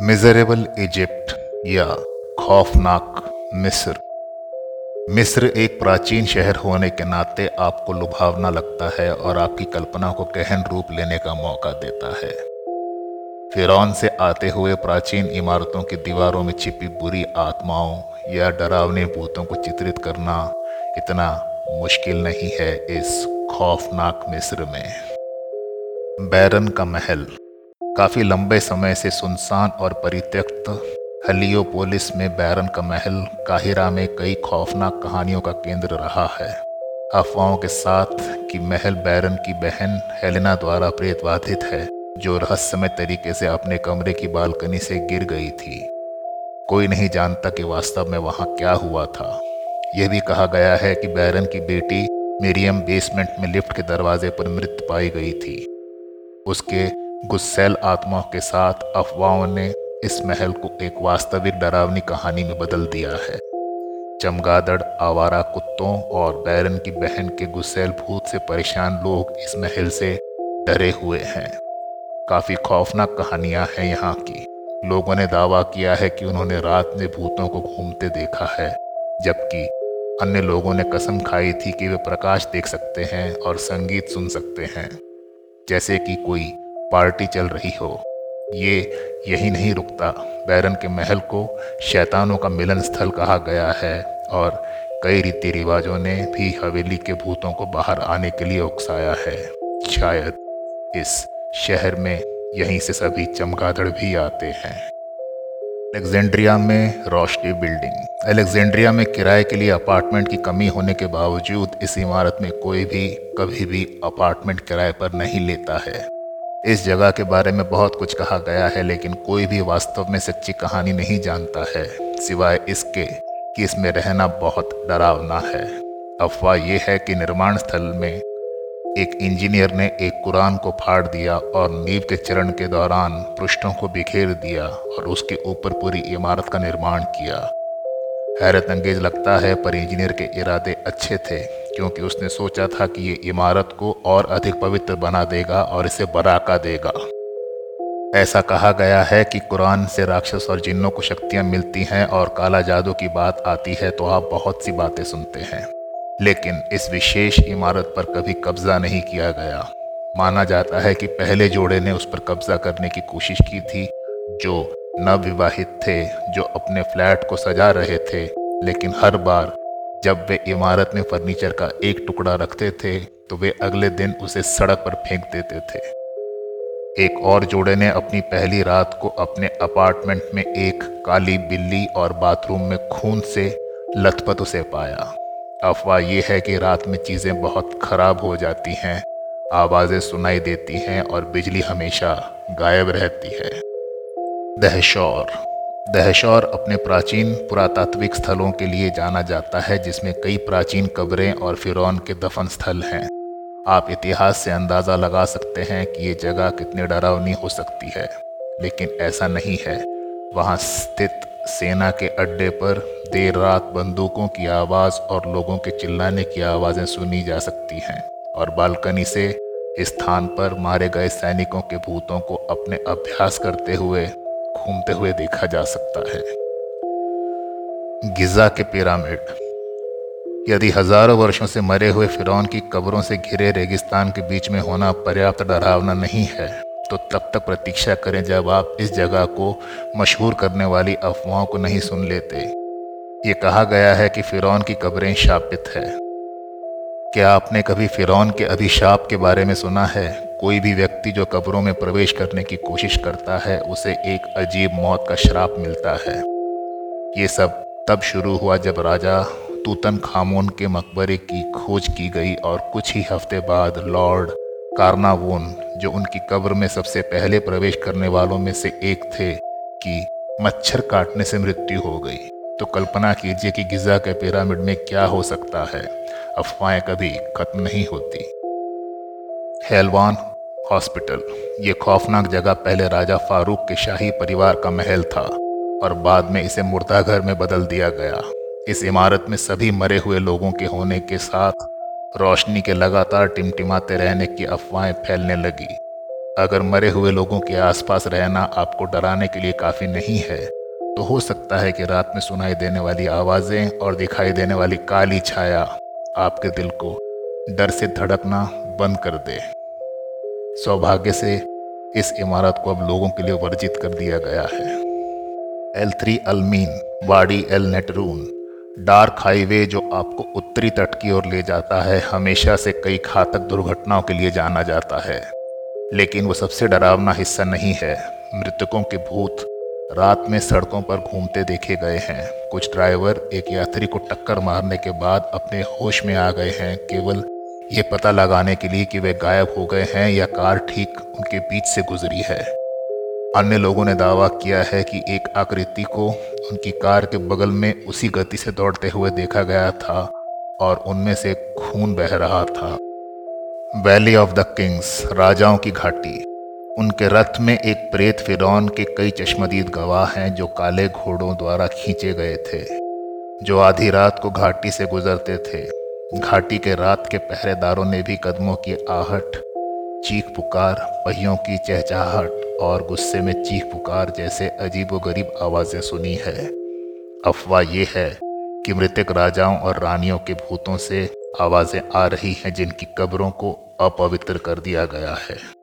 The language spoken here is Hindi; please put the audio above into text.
मिजरेबल इजिप्ट या खौफनाक मिस्र। मिस्र एक प्राचीन शहर होने के नाते आपको लुभावना लगता है और आपकी कल्पना को गहन रूप लेने का मौका देता है। फिरौन से आते हुए प्राचीन इमारतों की दीवारों में छिपी बुरी आत्माओं या डरावने भूतों को चित्रित करना इतना मुश्किल नहीं है इस खौफनाक मिस्र में। बैरन का महल काफ़ी लंबे समय से सुनसान और परित्यक्त हलियोपोलिस में बैरन का महल काहिरा में कई खौफनाक कहानियों का केंद्र रहा है। अफवाहों के साथ कि महल बैरन की बहन हेलेना द्वारा प्रेतवाधित है, जो रहस्यमय तरीके से अपने कमरे की बालकनी से गिर गई थी। कोई नहीं जानता कि वास्तव में वहाँ क्या हुआ था। यह भी कहा गया है कि बैरन की बेटी मेरियम बेसमेंट में लिफ्ट के दरवाजे पर मृत पाई गई थी। उसके गुस्सैल आत्माओं के साथ अफवाहों ने इस महल को एक वास्तविक डरावनी कहानी में बदल दिया है। चमगादड़, आवारा कुत्तों और बैरन की बहन के गुस्सैल भूत से परेशान लोग इस महल से डरे हुए हैं। काफ़ी खौफनाक कहानियाँ हैं यहाँ की। लोगों ने दावा किया है कि उन्होंने रात में भूतों को घूमते देखा है, जबकि अन्य लोगों ने कसम खाई थी कि वे प्रकाश देख सकते हैं और संगीत सुन सकते हैं। जैसे कि कोई पार्टी चल रही हो। ये यही नहीं रुकता। बैरन के महल को शैतानों का मिलन स्थल कहा गया है और कई रीति रिवाजों ने भी हवेली के भूतों को बाहर आने के लिए उकसाया है। शायद इस शहर में यहीं से सभी चमगादड़ भी आते हैं। अलेक्जेंड्रिया में रोशनी बिल्डिंग। अलेक्जेंड्रिया में किराए के लिए अपार्टमेंट की कमी होने के बावजूद इस इमारत में कोई भी, कभी भी अपार्टमेंट किराए पर नहीं लेता है। इस जगह के बारे में बहुत कुछ कहा गया है, लेकिन कोई भी वास्तव में सच्ची कहानी नहीं जानता है, सिवाय इसके कि इसमें रहना बहुत डरावना है। अफवाह यह है कि निर्माण स्थल में एक इंजीनियर ने एक कुरान को फाड़ दिया और नींव के चरण के दौरान पृष्ठों को बिखेर दिया और उसके ऊपर पूरी इमारत का निर्माण किया। हैरत अंगेज लगता है, पर इंजीनियर के इरादे अच्छे थे। क्योंकि उसने सोचा था कि ये इमारत को और अधिक पवित्र बना देगा और इसे बराका देगा। ऐसा कहा गया है कि कुरान से राक्षस और जिन्नों को शक्तियाँ मिलती हैं और काला जादू की बात आती है तो आप बहुत सी बातें सुनते हैं। लेकिन इस विशेष इमारत पर कभी कब्जा नहीं किया गया। माना जाता है कि पहले जोड़े ने उस पर कब्जा करने की कोशिश की थी, जो नवविवाहित थे, जो अपने फ्लैट को सजा रहे थे, लेकिन हर बार जब वे इमारत में फर्नीचर का एक टुकड़ा रखते थे तो वे अगले दिन उसे सड़क पर फेंक देते थे। एक और जोड़े ने अपनी पहली रात को अपने अपार्टमेंट में एक काली बिल्ली और बाथरूम में खून से लथपथ उसे पाया। अफवाह ये है कि रात में चीज़ें बहुत ख़राब हो जाती हैं, आवाज़ें सुनाई देती हैं और बिजली हमेशा गायब रहती है। दहशौर। दहशौर अपने प्राचीन पुरातात्विक स्थलों के लिए जाना जाता है, जिसमें कई प्राचीन कब्रें और फिरौन के दफन स्थल हैं। आप इतिहास से अंदाज़ा लगा सकते हैं कि ये जगह कितनी डरावनी हो सकती है, लेकिन ऐसा नहीं है। वहाँ स्थित सेना के अड्डे पर देर रात बंदूकों की आवाज़ और लोगों के चिल्लाने की आवाज़ें सुनी जा सकती हैं, और बालकनी से इस स्थान पर मारे गए सैनिकों के भूतों को अपने अभ्यास करते हुए घूमते हुए देखा जा सकता है। गिजा के पिरामिड। यदि हज़ारों वर्षों से मरे हुए फिरौन की कब्रों से घिरे रेगिस्तान के बीच में होना पर्याप्त डरावना नहीं है तो तब तक प्रतीक्षा करें जब आप इस जगह को मशहूर करने वाली अफवाहों को नहीं सुन लेते। ये कहा गया है कि फ़िरौन की कब्रें शापित है। क्या आपने कभी फ़िरौन के अभिशाप के बारे में सुना है? कोई भी व्यक्ति जो कब्रों में प्रवेश करने की कोशिश करता है, उसे एक अजीब मौत का श्राप मिलता है। ये सब तब शुरू हुआ जब राजा तूतन खामोन के मकबरे की खोज की गई और कुछ ही हफ़्ते बाद लॉर्ड कारनावोन, जो उनकी कब्र में सबसे पहले प्रवेश करने वालों में से एक थे, कि मच्छर काटने से मृत्यु हो गई। तो कल्पना कीजिए कि गिजा के पिरामिड में क्या हो सकता है। अफवाहें कभी खत्म नहीं होती। Helwan hospital. ये खौफनाक जगह पहले राजा फारूक के शाही परिवार का महल था और बाद में इसे मुर्दाघर में बदल दिया गया। इस इमारत में सभी मरे हुए लोगों के होने के साथ रोशनी के लगातार टिमटिमाते रहने की अफवाहें फैलने लगी। अगर मरे हुए लोगों के आसपास रहना आपको डराने के लिए काफ़ी नहीं है तो हो सकता है कि रात में सुनाई देने वाली आवाज़ें और दिखाई देने वाली काली छाया आपके दिल को डर से धड़कना बंद कर दे। सौभाग्य से इस इमारत को अब लोगों के लिए वर्जित कर दिया गया है। एल थ्री अलमीन, वाडी एल नेटरून, डार्क हाईवे जो आपको उत्तरी तट की ओर ले जाता है, हमेशा से कई घातक दुर्घटनाओं के लिए जाना जाता है। लेकिन वो सबसे डरावना हिस्सा नहीं है। मृतकों के भूत रात में सड़कों पर घूमते देखे गए हैं। कुछ ड्राइवर एक यात्री को टक्कर मारने के बाद अपने होश में आ गए हैं। केवल ये पता लगाने के लिए कि वे गायब हो गए हैं या कार ठीक उनके बीच से गुजरी है। अन्य लोगों ने दावा किया है कि एक आकृति को उनकी कार के बगल में उसी गति से दौड़ते हुए देखा गया था और उनमें से खून बह रहा था। वैली ऑफ़ द किंग्स राजाओं की घाटी। उनके रथ में एक प्रेत फिरौन के कई चश्मदीद गवाह हैं जो काले घोड़ों द्वारा खींचे गए थे, जो आधी रात को घाटी से गुजरते थे। घाटी के रात के पहरेदारों ने भी कदमों की आहट, चीख पुकार, पहियों की चहचाहट और गुस्से में चीख पुकार जैसे अजीब गरीब आवाज़ें सुनी है। अफवाह यह है कि मृतक राजाओं और रानियों के भूतों से आवाज़ें आ रही हैं जिनकी कब्रों को अपवित्र कर दिया गया है।